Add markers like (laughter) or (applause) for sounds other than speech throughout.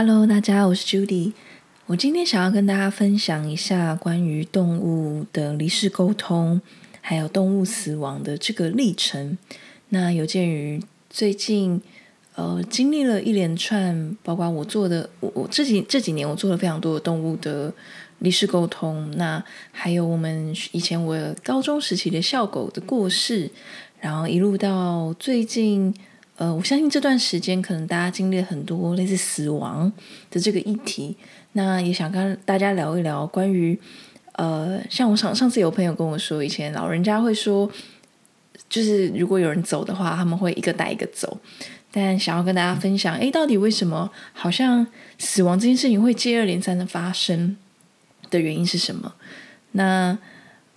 Hello，大家，我是 Judy。我今天想要跟大家分享一下关于动物的离世沟通，还有动物死亡的这个历程。那有鉴于最近呃经历了一连串，包括我做的，我我这几这几年我做了非常多的动物的离世沟通。那还有我们以前我高中时期的校狗的过世，然后一路到最近。呃，我相信这段时间可能大家经历了很多类似死亡的这个议题，那也想跟大家聊一聊关于呃，像我上上次有朋友跟我说，以前老人家会说，就是如果有人走的话，他们会一个带一个走，但想要跟大家分享，诶，到底为什么好像死亡这件事情会接二连三的发生的原因是什么？那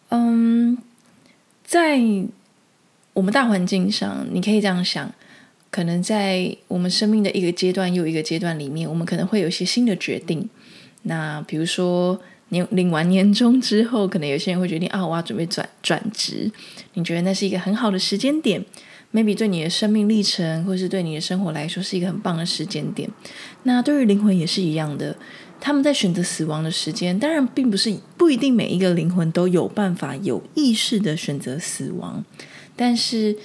嗯，在我们大环境上，你可以这样想。可能在我们生命的一个阶段又一个阶段里面，我们可能会有一些新的决定。那比如说，年领完年终之后，可能有些人会决定啊，我要准备转转职。你觉得那是一个很好的时间点？maybe 对你的生命历程，或是对你的生活来说，是一个很棒的时间点。那对于灵魂也是一样的，他们在选择死亡的时间，当然并不是不一定每一个灵魂都有办法有意识的选择死亡，但是。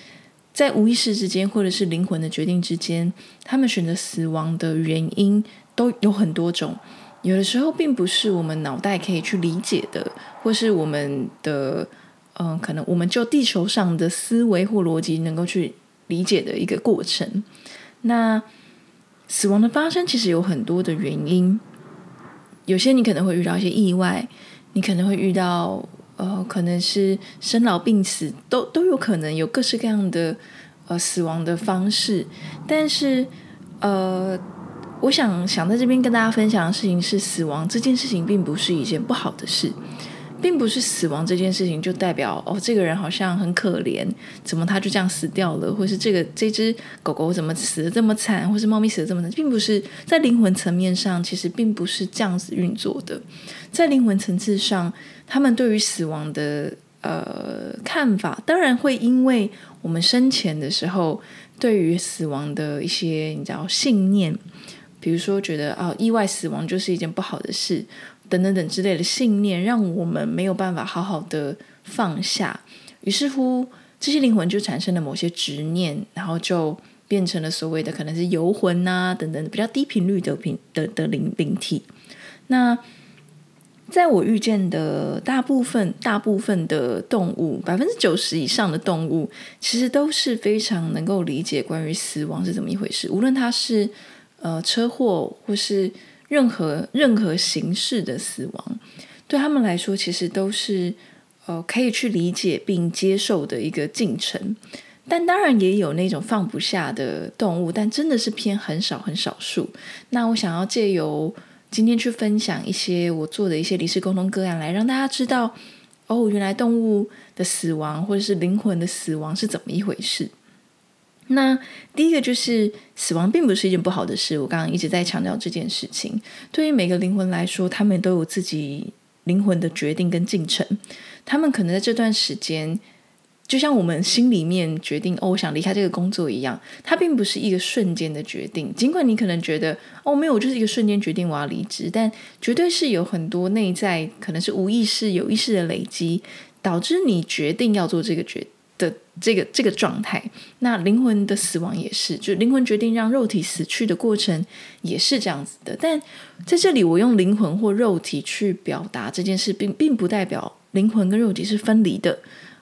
在无意识之间，或者是灵魂的决定之间，他们选择死亡的原因都有很多种。有的时候，并不是我们脑袋可以去理解的，或是我们的嗯、可能我们就地球上的思维或逻辑能够去理解的一个过程。那死亡的发生其实有很多的原因，有些你可能会遇到一些意外，你可能会遇到。呃，可能是生老病死，都都有可能有各式各样的呃死亡的方式。但是，呃，我想想在这边跟大家分享的事情是，死亡这件事情并不是一件不好的事。并不是死亡这件事情就代表哦，这个人好像很可怜，怎么他就这样死掉了？或是这个这只狗狗怎么死得这么惨？或是猫咪死得这么惨？并不是在灵魂层面上，其实并不是这样子运作的。在灵魂层次上，他们对于死亡的呃看法，当然会因为我们生前的时候对于死亡的一些你知道信念，比如说觉得啊、哦，意外死亡就是一件不好的事。等等等之类的信念，让我们没有办法好好的放下，于是乎，这些灵魂就产生了某些执念，然后就变成了所谓的可能是游魂呐、等等比较低频率的频的的灵灵体。那在我遇见的大部分大部分的动物，百分之九十以上的动物，其实都是非常能够理解关于死亡是怎么一回事，无论它是呃车祸或是。任何任何形式的死亡，对他们来说，其实都是呃可以去理解并接受的一个进程。但当然也有那种放不下的动物，但真的是偏很少很少数。那我想要借由今天去分享一些我做的一些离世沟通个案，来让大家知道，哦，原来动物的死亡或者是灵魂的死亡是怎么一回事。那第一个就是死亡并不是一件不好的事，我刚刚一直在强调这件事情。对于每个灵魂来说，他们都有自己灵魂的决定跟进程。他们可能在这段时间，就像我们心里面决定哦，我想离开这个工作一样，它并不是一个瞬间的决定。尽管你可能觉得哦，没有，就是一个瞬间决定我要离职，但绝对是有很多内在可能是无意识、有意识的累积，导致你决定要做这个决。的这个这个状态，那灵魂的死亡也是，就灵魂决定让肉体死去的过程也是这样子的。但在这里，我用灵魂或肉体去表达这件事，并并不代表灵魂跟肉体是分离的，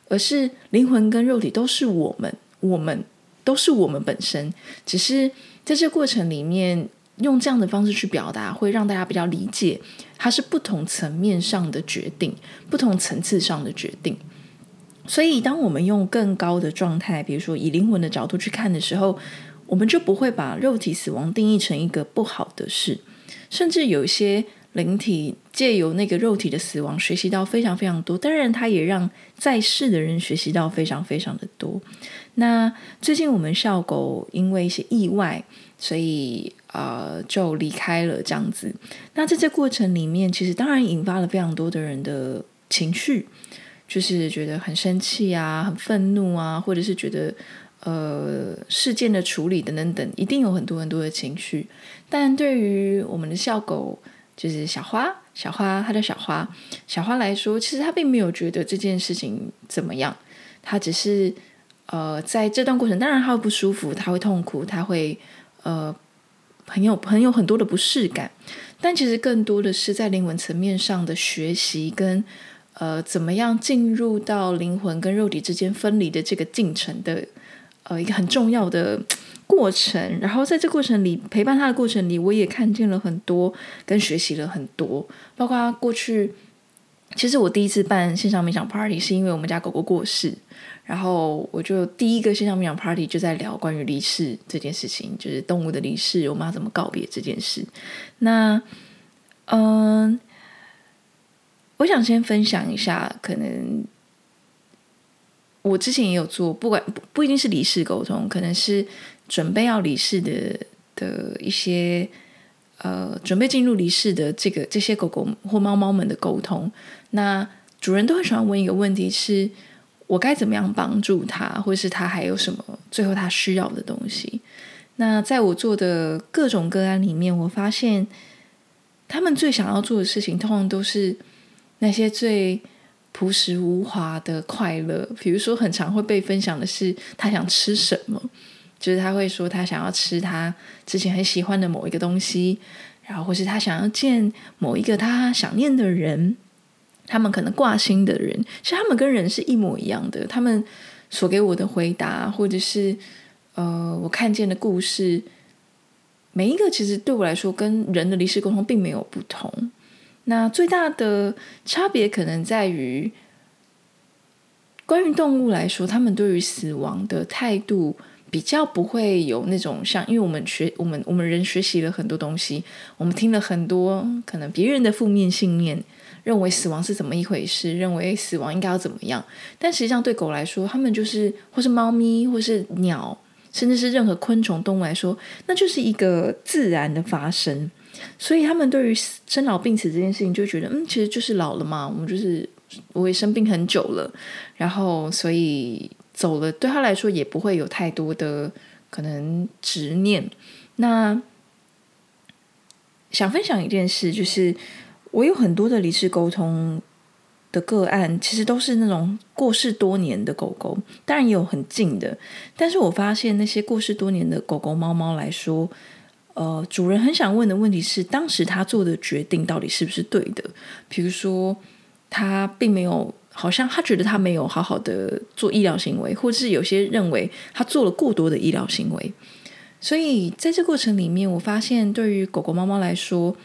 而是灵魂跟肉体都是我们，我们都是我们本身。只是在这过程里面，用这样的方式去表达，会让大家比较理解，它是不同层面上的决定，不同层次上的决定。所以，当我们用更高的状态，比如说以灵魂的角度去看的时候，我们就不会把肉体死亡定义成一个不好的事。甚至有一些灵体借由那个肉体的死亡，学习到非常非常多。当然，他也让在世的人学习到非常非常的多。那最近我们校狗因为一些意外，所以呃就离开了这样子。那在这过程里面，其实当然引发了非常多的人的情绪。就是觉得很生气啊，很愤怒啊，或者是觉得呃事件的处理等等等，一定有很多很多的情绪。但对于我们的校狗，就是小花，小花，它叫小花，小花来说，其实它并没有觉得这件事情怎么样，它只是呃在这段过程，当然它会不舒服，它会痛苦，它会呃很有很有很多的不适感。但其实更多的是在灵魂层面上的学习，跟呃怎么样进入到灵魂跟肉体之间分离的这个进程的呃一个很重要的过程。然后在这过程里陪伴他的过程里，我也看见了很多，跟学习了很多。包括他过去，其实我第一次办线上冥想 party 是因为我们家狗狗过世。然后我就第一个线上冥想 party 就在聊关于离世这件事情，就是动物的离世，我们要怎么告别这件事。那，嗯，我想先分享一下，可能我之前也有做，不管不不一定是离世沟通，可能是准备要离世的的一些，呃，准备进入离世的这个这些狗狗或猫猫们的沟通。那主人都很喜欢问一个问题是。我该怎么样帮助他，或是他还有什么最后他需要的东西？那在我做的各种个案里面，我发现他们最想要做的事情，通常都是那些最朴实无华的快乐。比如说，很常会被分享的是他想吃什么，就是他会说他想要吃他之前很喜欢的某一个东西，然后或是他想要见某一个他想念的人。他们可能挂心的人，其实他们跟人是一模一样的。他们所给我的回答，或者是呃，我看见的故事，每一个其实对我来说，跟人的离世沟通并没有不同。那最大的差别可能在于，关于动物来说，他们对于死亡的态度比较不会有那种像，因为我们学我们我们人学习了很多东西，我们听了很多可能别人的负面信念。认为死亡是怎么一回事？认为死亡应该要怎么样？但实际上，对狗来说，它们就是，或是猫咪，或是鸟，甚至是任何昆虫动物来说，那就是一个自然的发生。所以，他们对于生老病死这件事情，就觉得，嗯，其实就是老了嘛。我们就是我也生病很久了，然后所以走了，对他来说也不会有太多的可能执念。那想分享一件事，就是。我有很多的离世沟通的个案，其实都是那种过世多年的狗狗，当然也有很近的。但是我发现那些过世多年的狗狗、猫猫来说，呃，主人很想问的问题是：当时他做的决定到底是不是对的？比如说，他并没有，好像他觉得他没有好好的做医疗行为，或者是有些认为他做了过多的医疗行为。所以在这过程里面，我发现对于狗狗、猫猫来说，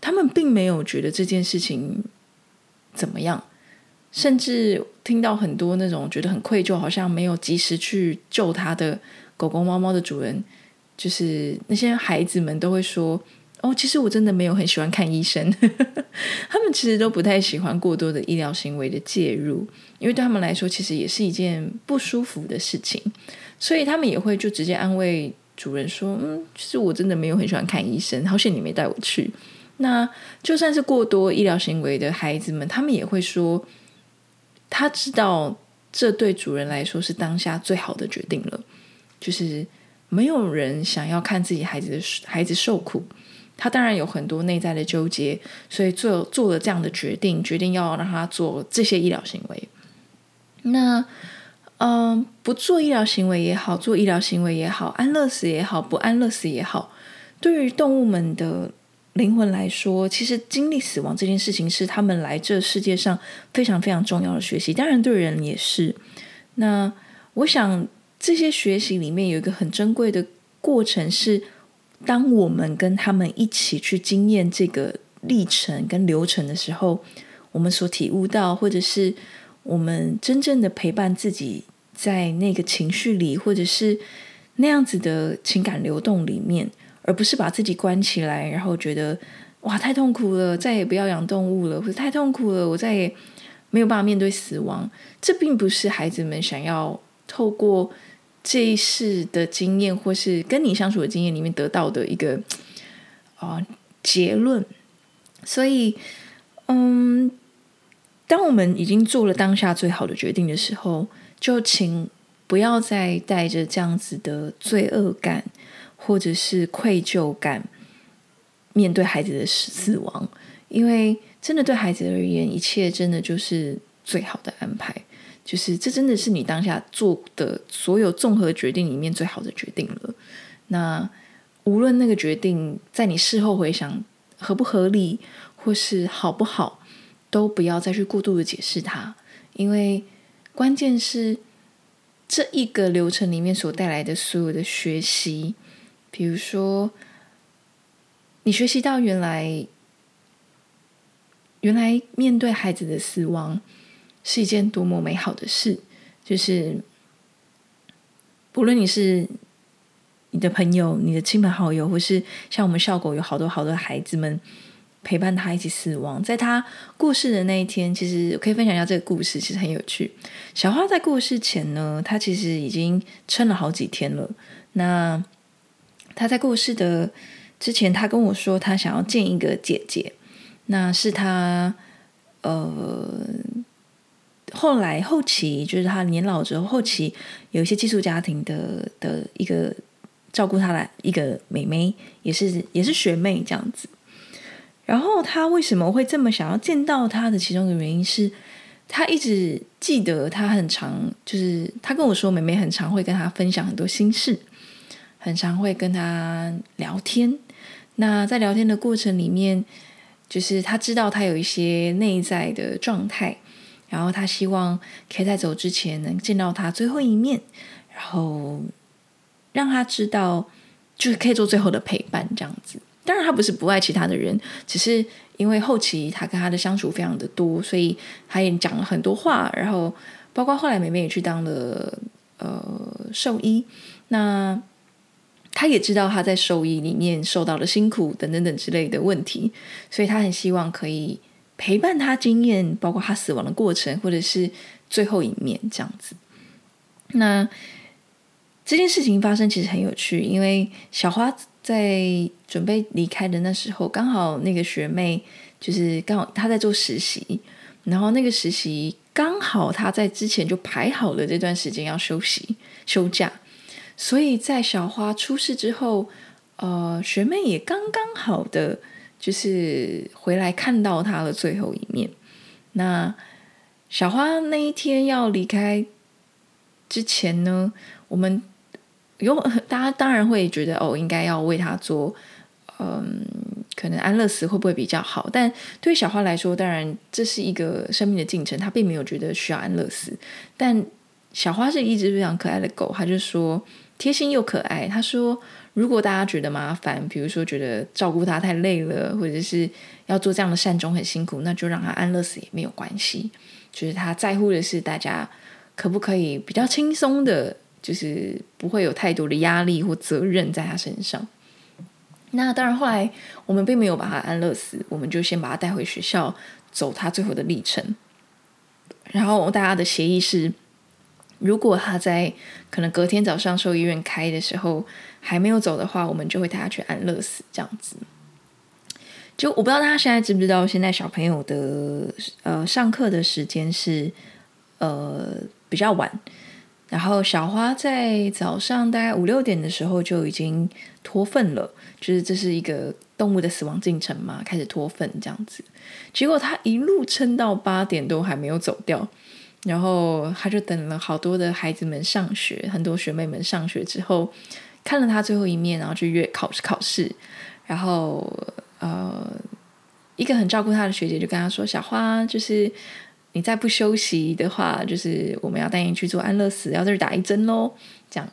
他们并没有觉得这件事情怎么样，甚至听到很多那种觉得很愧疚，好像没有及时去救他的狗狗、猫猫的主人，就是那些孩子们都会说：“哦，其实我真的没有很喜欢看医生。(laughs) ”他们其实都不太喜欢过多的医疗行为的介入，因为对他们来说，其实也是一件不舒服的事情，所以他们也会就直接安慰主人说：“嗯，其实我真的没有很喜欢看医生，好险你没带我去。”那就算是过多医疗行为的孩子们，他们也会说，他知道这对主人来说是当下最好的决定了。就是没有人想要看自己孩子的孩子受苦，他当然有很多内在的纠结，所以做做了这样的决定，决定要让他做这些医疗行为。那嗯，不做医疗行为也好，做医疗行为也好，安乐死也好，不安乐死也好，对于动物们的。灵魂来说，其实经历死亡这件事情是他们来这世界上非常非常重要的学习。当然，对人也是。那我想，这些学习里面有一个很珍贵的过程，是当我们跟他们一起去经验这个历程跟流程的时候，我们所体悟到，或者是我们真正的陪伴自己在那个情绪里，或者是那样子的情感流动里面。而不是把自己关起来，然后觉得哇，太痛苦了，再也不要养动物了，或者太痛苦了，我再也没有办法面对死亡。这并不是孩子们想要透过这一世的经验，或是跟你相处的经验里面得到的一个啊、结论。所以，嗯，当我们已经做了当下最好的决定的时候，就请。不要再带着这样子的罪恶感或者是愧疚感面对孩子的死亡，因为真的对孩子而言，一切真的就是最好的安排，就是这真的是你当下做的所有综合决定里面最好的决定了。那无论那个决定在你事后回想合不合理，或是好不好，都不要再去过度的解释它，因为关键是这一个流程里面所带来的所有的学习，比如说你学习到原来原来面对孩子的死亡是一件多么美好的事，就是不论你是。你的朋友、你的亲朋好友，或是像我们校狗有好多好多孩子们陪伴他一起死亡，在他过世的那一天，其实我可以分享一下这个故事，其实很有趣。小花在过世前呢，他其实已经撑了好几天了。那他在过世的之前，他跟我说他想要见一个姐姐，那是他呃后来后期就是他年老之后，后期有一些寄宿家庭的的一个。照顾他的一个妹妹，也是也是学妹这样子。然后他为什么会这么想要见到他的其中一个原因是，他一直记得他很常，就是他跟我说，妹妹很常会跟他分享很多心事，很常会跟他聊天。那在聊天的过程里面，就是他知道他有一些内在的状态，然后他希望可以在走之前能见到他最后一面，然后。让他知道，就是可以做最后的陪伴这样子。当然，他不是不爱其他的人，只是因为后期他跟他的相处非常的多，所以他也讲了很多话。然后，包括后来妹妹也去当了呃兽医，那他也知道他在兽医里面受到了辛苦等等等之类的问题，所以他很希望可以陪伴他经验，包括他死亡的过程，或者是最后一面这样子。那。这件事情发生其实很有趣，因为小花在准备离开的那时候，刚好那个学妹就是刚好她在做实习，然后那个实习刚好她在之前就排好了这段时间要休息休假，所以在小花出事之后，呃，学妹也刚刚好的就是回来看到她的最后一面。那小花那一天要离开之前呢，我们。有大家当然会觉得哦，应该要为他做，嗯，可能安乐死会不会比较好？但对于小花来说，当然这是一个生命的进程，他并没有觉得需要安乐死。但小花是一只非常可爱的狗，他就说贴心又可爱。他说，如果大家觉得麻烦，比如说觉得照顾他太累了，或者是要做这样的善终很辛苦，那就让他安乐死也没有关系。就是他在乎的是大家可不可以比较轻松的。就是不会有太多的压力或责任在他身上。那当然，后来我们并没有把他安乐死，我们就先把他带回学校，走他最后的历程。然后大家的协议是，如果他在可能隔天早上兽医院开的时候还没有走的话，我们就会带他去安乐死这样子。就我不知道大家现在知不知道，现在小朋友的呃上课的时间是呃比较晚。然后小花在早上大概五六点的时候就已经脱粪了，就是这是一个动物的死亡进程嘛，开始脱粪这样子。结果他一路撑到八点都还没有走掉，然后他就等了好多的孩子们上学，很多学妹们上学之后看了他最后一面，然后去约考试考试。然后呃，一个很照顾他的学姐就跟他说：“小花就是。”你再不休息的话，就是我们要带你去做安乐死，要在这打一针喽。这样，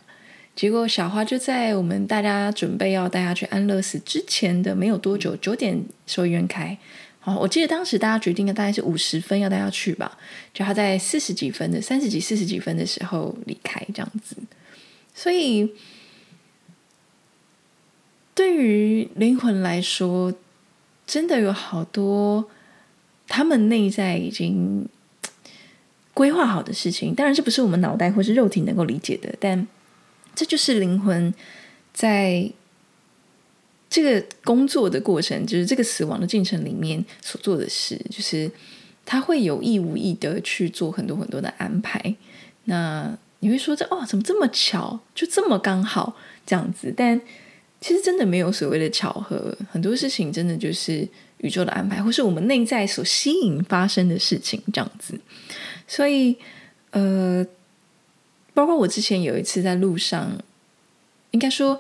结果小花就在我们大家准备要带她去安乐死之前的没有多久，九点收院开。好，我记得当时大家决定的大概是五十分要带他去吧，就他在四十几分的三十几、四十几分的时候离开，这样子。所以，对于灵魂来说，真的有好多。他们内在已经规划好的事情，当然这不是我们脑袋或是肉体能够理解的，但这就是灵魂在这个工作的过程，就是这个死亡的进程里面所做的事，就是他会有意无意的去做很多很多的安排。那你会说这哦，怎么这么巧，就这么刚好这样子？但其实真的没有所谓的巧合，很多事情真的就是宇宙的安排，或是我们内在所吸引发生的事情这样子。所以，呃，包括我之前有一次在路上，应该说，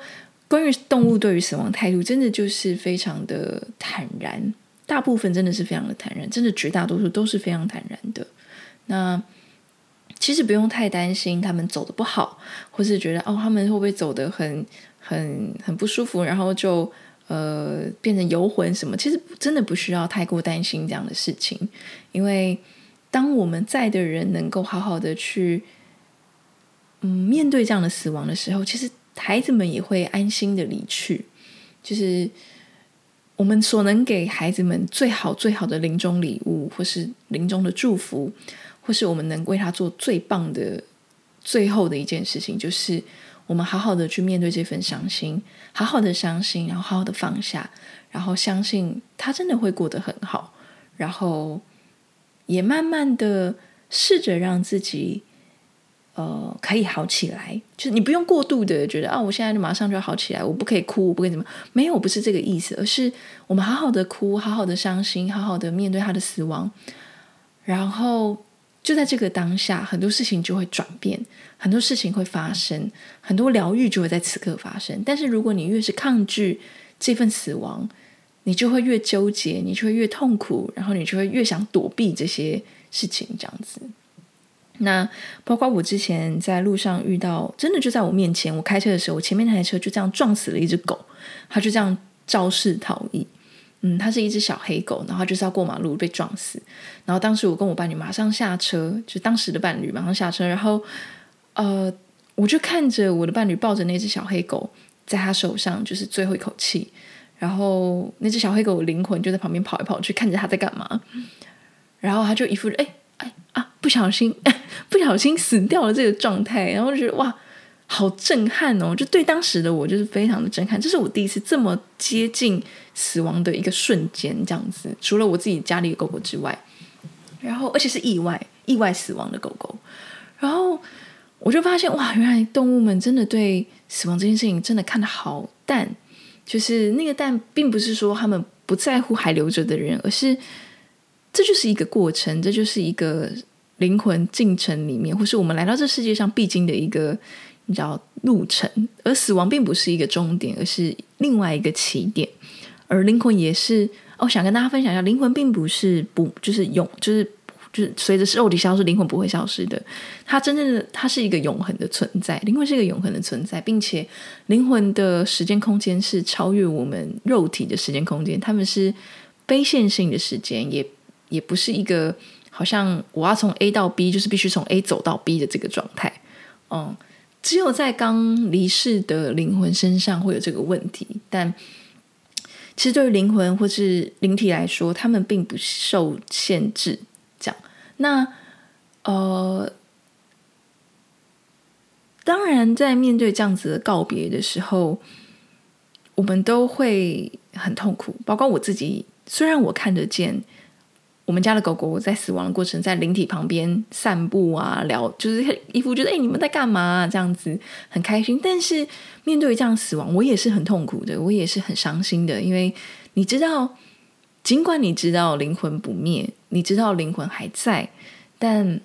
关于动物对于死亡态度，真的就是非常的坦然，大部分真的是非常的坦然，真的绝大多数都是非常坦然的。那其实不用太担心他们走的不好，或是觉得哦，他们会不会走得很很很不舒服，然后就呃变成游魂什么？其实真的不需要太过担心这样的事情，因为当我们在的人能够好好的去嗯面对这样的死亡的时候，其实孩子们也会安心的离去。就是我们所能给孩子们最好最好的临终礼物，或是临终的祝福。或是我们能为他做最棒的最后的一件事情，就是我们好好的去面对这份伤心，好好的伤心，然后好好的放下，然后相信他真的会过得很好，然后也慢慢的试着让自己呃可以好起来。就是你不用过度的觉得啊，我现在就马上就要好起来，我不可以哭，我不可以怎么？没有，不是这个意思，而是我们好好的哭，好好的伤心，好好的面对他的死亡，然后。就在这个当下，很多事情就会转变，很多事情会发生，很多疗愈就会在此刻发生。但是，如果你越是抗拒这份死亡，你就会越纠结，你就会越痛苦，然后你就会越想躲避这些事情，这样子。那包括我之前在路上遇到，真的就在我面前，我开车的时候，我前面那台车就这样撞死了一只狗，它就这样肇事逃逸。嗯，它是一只小黑狗，然后就是要过马路被撞死。然后当时我跟我伴侣马上下车，就当时的伴侣马上下车，然后呃，我就看着我的伴侣抱着那只小黑狗，在他手上就是最后一口气，然后那只小黑狗灵魂就在旁边跑来跑去，看着他在干嘛。然后他就一副哎哎不小心 (laughs) 不小心死掉了这个状态，然后觉得哇。好震撼哦！就对当时的我就是非常的震撼，这是我第一次这么接近死亡的一个瞬间，这样子。除了我自己家里的狗狗之外，然后而且是意外、意外死亡的狗狗。然后我就发现哇，原来动物们真的对死亡这件事情真的看得好淡，就是那个淡，并不是说他们不在乎还留着的人，而是这就是一个过程，这就是一个灵魂进程里面，或是我们来到这世界上必经的一个。你知道路程，而死亡并不是一个终点，而是另外一个起点。而灵魂也是，哦、想跟大家分享一下，灵魂并不是不就是永，就是就是随着肉体消失，灵魂不会消失的。它真正的它是一个永恒的存在，灵魂是一个永恒的存在，并且灵魂的时间空间是超越我们肉体的时间空间，他们是非线性的时间，也也不是一个好像我要从 A 到 B，就是必须从 A 走到 B 的这个状态，嗯。只有在刚离世的灵魂身上会有这个问题，但其实对于灵魂或是灵体来说，他们并不受限制。这样，那呃，当然，在面对这样子的告别的时候，我们都会很痛苦，包括我自己。虽然我看得见。我们家的狗狗在死亡的过程，在灵体旁边散步啊，聊，就是一副觉得哎，你们在干嘛？这样子很开心。但是面对这样死亡，我也是很痛苦的，我也是很伤心的。因为你知道，尽管你知道灵魂不灭，你知道灵魂还在，但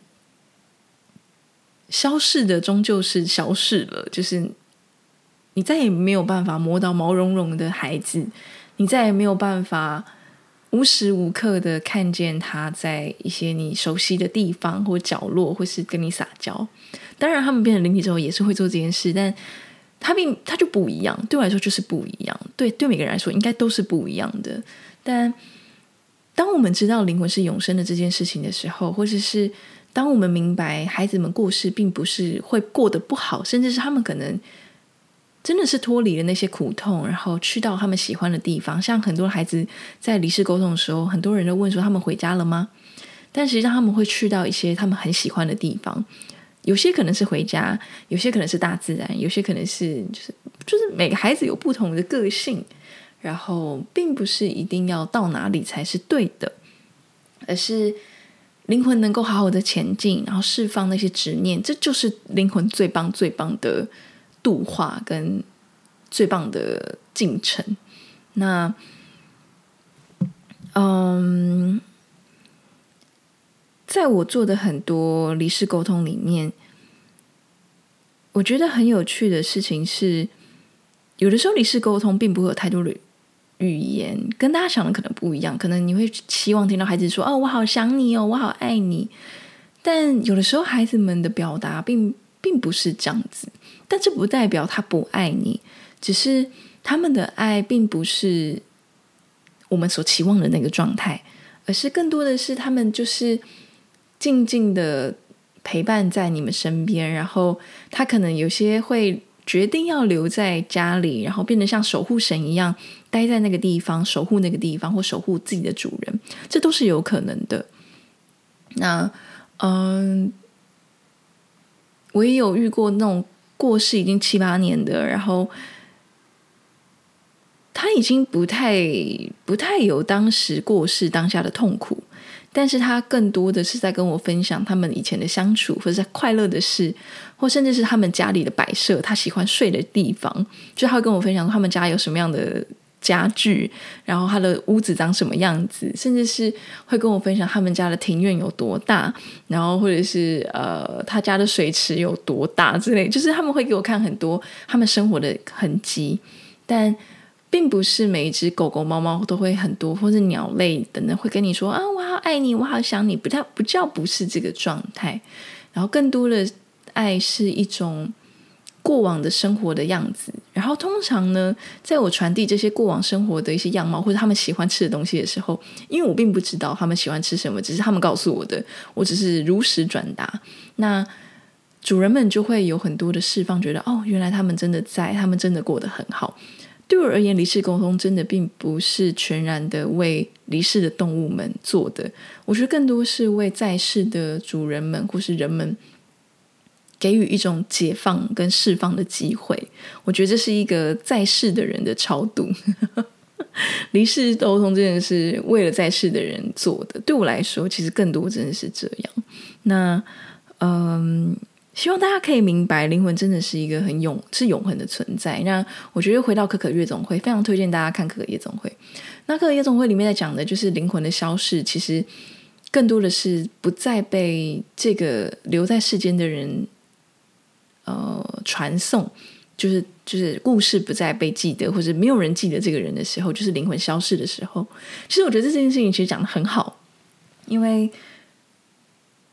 消逝的终究是消逝了。就是你再也没有办法摸到毛茸茸的孩子，你再也没有办法。无时无刻的看见他在一些你熟悉的地方或角落，或是跟你撒娇。当然，他们变成灵体之后也是会做这件事，但他并他就不一样。对我来说就是不一样。对对，每个人来说应该都是不一样的。但当我们知道灵魂是永生的这件事情的时候，或者是当我们明白孩子们过世并不是会过得不好，甚至是他们可能。真的是脱离了那些苦痛，然后去到他们喜欢的地方。像很多孩子在离世沟通的时候，很多人都问说：“他们回家了吗？”但实际上他们会去到一些他们很喜欢的地方。有些可能是回家，有些可能是大自然，有些可能是就是就是每个孩子有不同的个性，然后并不是一定要到哪里才是对的，而是灵魂能够好好的前进，然后释放那些执念，这就是灵魂最棒、最棒的度化跟最棒的进程。那，嗯，在我做的很多离世沟通里面，我觉得很有趣的事情是，有的时候离世沟通并不会有太多的。语言跟大家想的可能不一样，可能你会期望听到孩子说：“哦，我好想你哦，我好爱你。”但有的时候孩子们的表达并并不是这样子，但这不代表他不爱你，只是他们的爱并不是我们所期望的那个状态，而是更多的是他们就是静静的陪伴在你们身边，然后他可能有些会。决定要留在家里，然后变得像守护神一样待在那个地方，守护那个地方，或守护自己的主人，这都是有可能的。那，嗯，我也有遇过那种过世已经七八年的，然后他已经不太不太有当时过世当下的痛苦。但是他更多的是在跟我分享他们以前的相处，或者是快乐的事，或甚至是他们家里的摆设，他喜欢睡的地方。就他会跟我分享他们家有什么样的家具，然后他的屋子长什么样子，甚至是会跟我分享他们家的庭院有多大，然后或者是呃他家的水池有多大之类。就是他们会给我看很多他们生活的痕迹，但。并不是每一只狗狗、猫猫都会很多，或是鸟类等等会跟你说啊，我好爱你，我好想你，不叫不叫不是这个状态。然后更多的爱是一种过往的生活的样子。然后通常呢，在我传递这些过往生活的一些样貌，或者他们喜欢吃的东西的时候，因为我并不知道他们喜欢吃什么，只是他们告诉我的，我只是如实转达。那主人们就会有很多的释放，觉得哦，原来他们真的在，他们真的过得很好。对我而言，离世沟通真的并不是全然的为离世的动物们做的，我觉得更多是为在世的主人们或是人们给予一种解放跟释放的机会。我觉得这是一个在世的人的超度。(laughs) 离世沟通真的是为了在世的人做的。对我来说，其实更多真的是这样。那，嗯。希望大家可以明白，灵魂真的是一个很永、是永恒的存在。那我觉得回到可可夜总会，非常推荐大家看可可夜总会。那可可夜总会里面在讲的就是灵魂的消逝，其实更多的是不再被这个留在世间的人呃传送，就是就是故事不再被记得，或者没有人记得这个人的时候，就是灵魂消逝的时候。其实我觉得这件事情其实讲得很好，因为。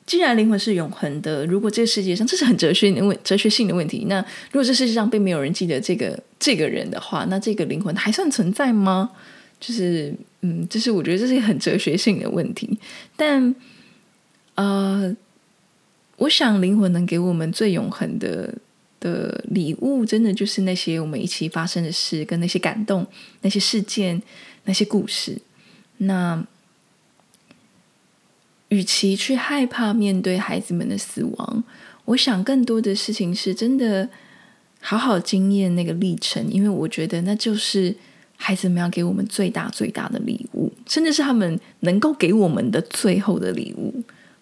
既然灵魂是永恒的，如果这个世界上这是很哲学的问哲学性的问题，那如果这世界上并没有人记得这个这个人的话，那这个灵魂还算存在吗？就是嗯，就是我觉得这是一个很哲学性的问题。但呃，我想灵魂能给我们最永恒的的礼物，真的就是那些我们一起发生的事，跟那些感动、那些事件、那些故事。那。与其去害怕面对孩子们的死亡，我想更多的事情是真的好好经验那个历程，因为我觉得那就是孩子们要给我们最大最大的礼物，甚至是他们能够给我们的最后的礼物，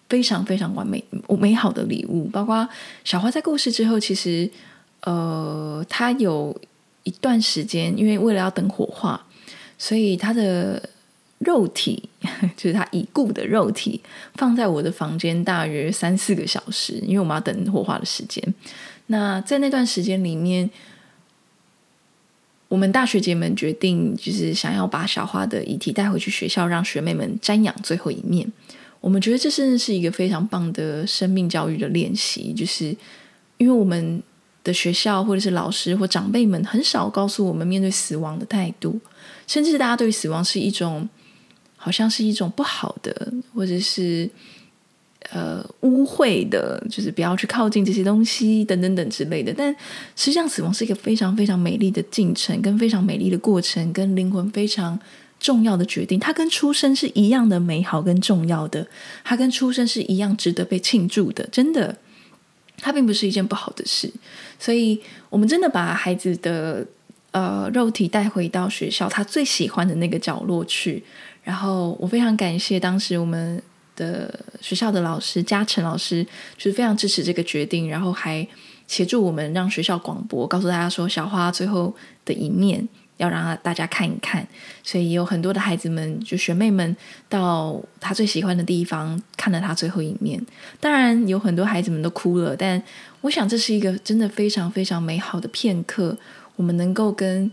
非常非常完美美好的礼物。包括小花在过世之后，其实呃，她有一段时间，因为为了要等火化，所以她的。肉体 (laughs) 就是她已故的肉体，放在我的房间大约三四个小时，因为我们要等火化的时间。那在那段时间里面，我们大学姐们决定，就是想要把小花的遗体带回去学校，让学妹们瞻仰最后一面。我们觉得这真的是一个非常棒的生命教育的练习，就是因为我们的学校或者是老师或长辈们很少告诉我们面对死亡的态度，甚至大家对死亡是一种。好像是一种不好的，或者是呃污秽的，就是不要去靠近这些东西等等等之类的。但实际上，死亡是一个非常非常美丽的进程，跟非常美丽的过程，跟灵魂非常重要的决定。它跟出生是一样的美好跟重要的，它跟出生是一样值得被庆祝的。真的，它并不是一件不好的事。所以，我们真的把孩子的呃肉体带回到学校，他最喜欢的那个角落去。然后我非常感谢当时我们的学校的老师嘉诚老师，就是非常支持这个决定，然后还协助我们让学校广播，告诉大家说小花最后的一面要让大家看一看。所以有很多的孩子们，就学妹们到他最喜欢的地方看了他最后一面。当然有很多孩子们都哭了，但我想这是一个真的非常非常美好的片刻，我们能够跟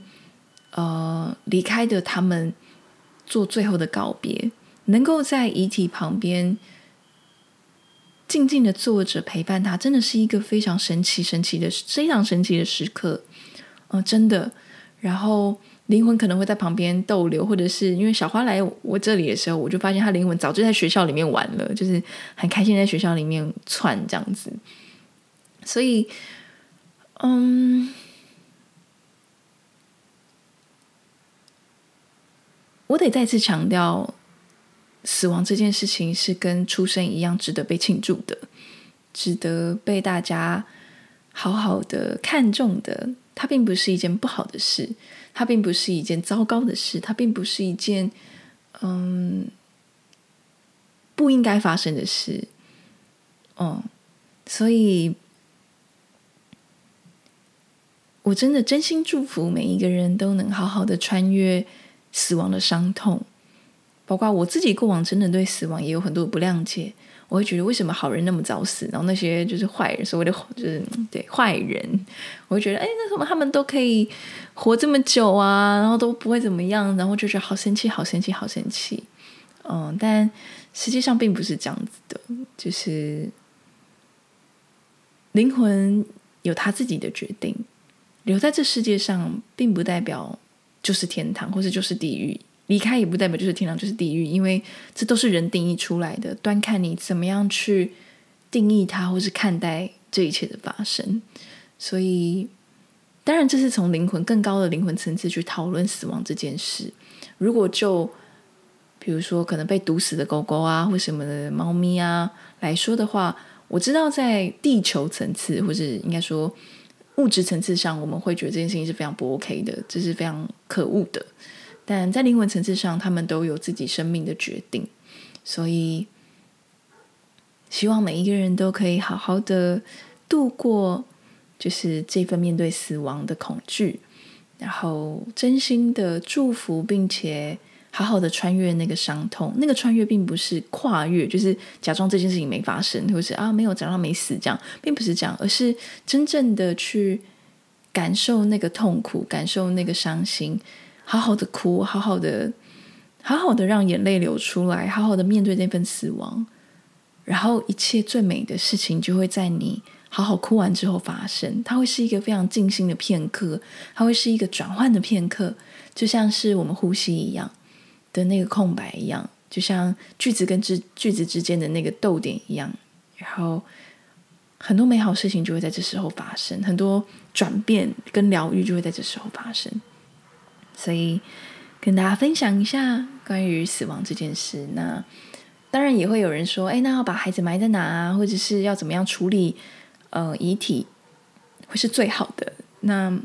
呃离开的他们做最后的告别，能够在遗体旁边。静静的坐着陪伴他，真的是一个非常神奇、神奇的、非常神奇的时刻，嗯、真的。然后灵魂可能会在旁边逗留，或者是因为小花来我这里的时候，我就发现他灵魂早就在学校里面玩了，就是很开心在学校里面窜这样子。所以，嗯，我得再次强调。死亡这件事情是跟出生一样值得被庆祝的，值得被大家好好的看重的。它并不是一件不好的事，它并不是一件糟糕的事，它并不是一件嗯不应该发生的事。嗯，所以我真的真心祝福每一个人都能好好的穿越死亡的伤痛。包括我自己过往，真的对死亡也有很多不谅解。我会觉得，为什么好人那么早死，然后那些就是坏人，所谓的就是对坏人，我会觉得，哎，那什么他们都可以活这么久啊，然后都不会怎么样，然后就觉得好生气，好生气，好生气。嗯，但实际上并不是这样子的，就是灵魂有他自己的决定，留在这世界上，并不代表就是天堂，或者就是地狱。离开也不代表就是天堂，就是地狱，因为这都是人定义出来的，端看你怎么样去定义它，或是看待这一切的发生。所以，当然这是从灵魂更高的灵魂层次去讨论死亡这件事。如果就比如说可能被毒死的狗狗啊，或什么的猫咪啊来说的话，我知道在地球层次，或是应该说物质层次上，我们会觉得这件事情是非常不 OK 的，这是非常可恶的。但在灵魂层次上，他们都有自己生命的决定，所以希望每一个人都可以好好的度过，就是这份面对死亡的恐惧，然后真心的祝福，并且好好的穿越那个伤痛。那个穿越并不是跨越，就是假装这件事情没发生，或是啊没有假装没死这样，并不是这样，而是真正的去感受那个痛苦，感受那个伤心。好好的哭，好好的，好好的让眼泪流出来，好好的面对那份死亡，然后一切最美的事情就会在你好好哭完之后发生。它会是一个非常静心的片刻，它会是一个转换的片刻，就像是我们呼吸一样的那个空白一样，就像句子跟句句子之间的那个逗点一样，然后很多美好事情就会在这时候发生，很多转变跟疗愈就会在这时候发生。所以跟大家分享一下关于死亡这件事。那当然也会有人说：“哎，那要把孩子埋在哪啊？或者是要怎么样处理？呃，遗体会是最好的。”那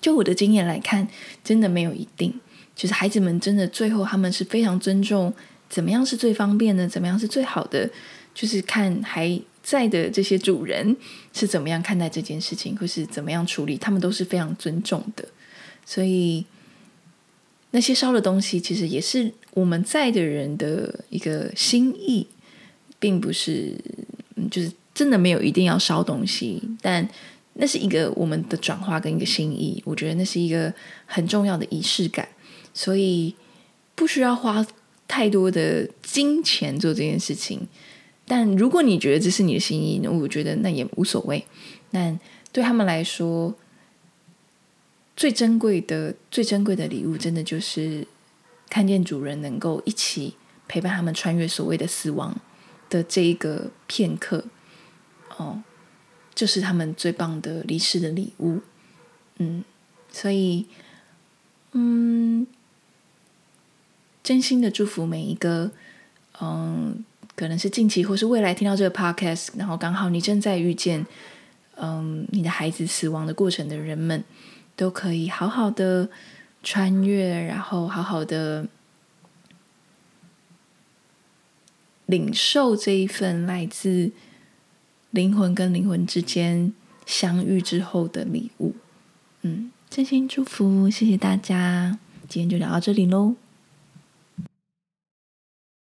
就我的经验来看，真的没有一定。就是孩子们真的最后他们是非常尊重怎么样是最方便的，怎么样是最好的。就是看还在的这些主人是怎么样看待这件事情，或是怎么样处理，他们都是非常尊重的。所以那些烧的东西，其实也是我们在的人的一个心意，并不是，就是真的没有一定要烧东西，但那是一个我们的转化跟一个心意。我觉得那是一个很重要的仪式感，所以不需要花太多的金钱做这件事情。但如果你觉得这是你的心意，那我觉得那也无所谓。但对他们来说，最珍贵的、最珍贵的礼物，真的就是看见主人能够一起陪伴他们穿越所谓的死亡的这一个片刻，哦，就是他们最棒的离世的礼物。嗯，所以，嗯，真心的祝福每一个，嗯，可能是近期或是未来听到这个 podcast，然后刚好你正在遇见，嗯，你的孩子死亡的过程的人们。都可以好好的穿越，然后好好的领受这一份来自灵魂跟灵魂之间相遇之后的礼物。嗯，真心祝福，谢谢大家，今天就聊到这里喽。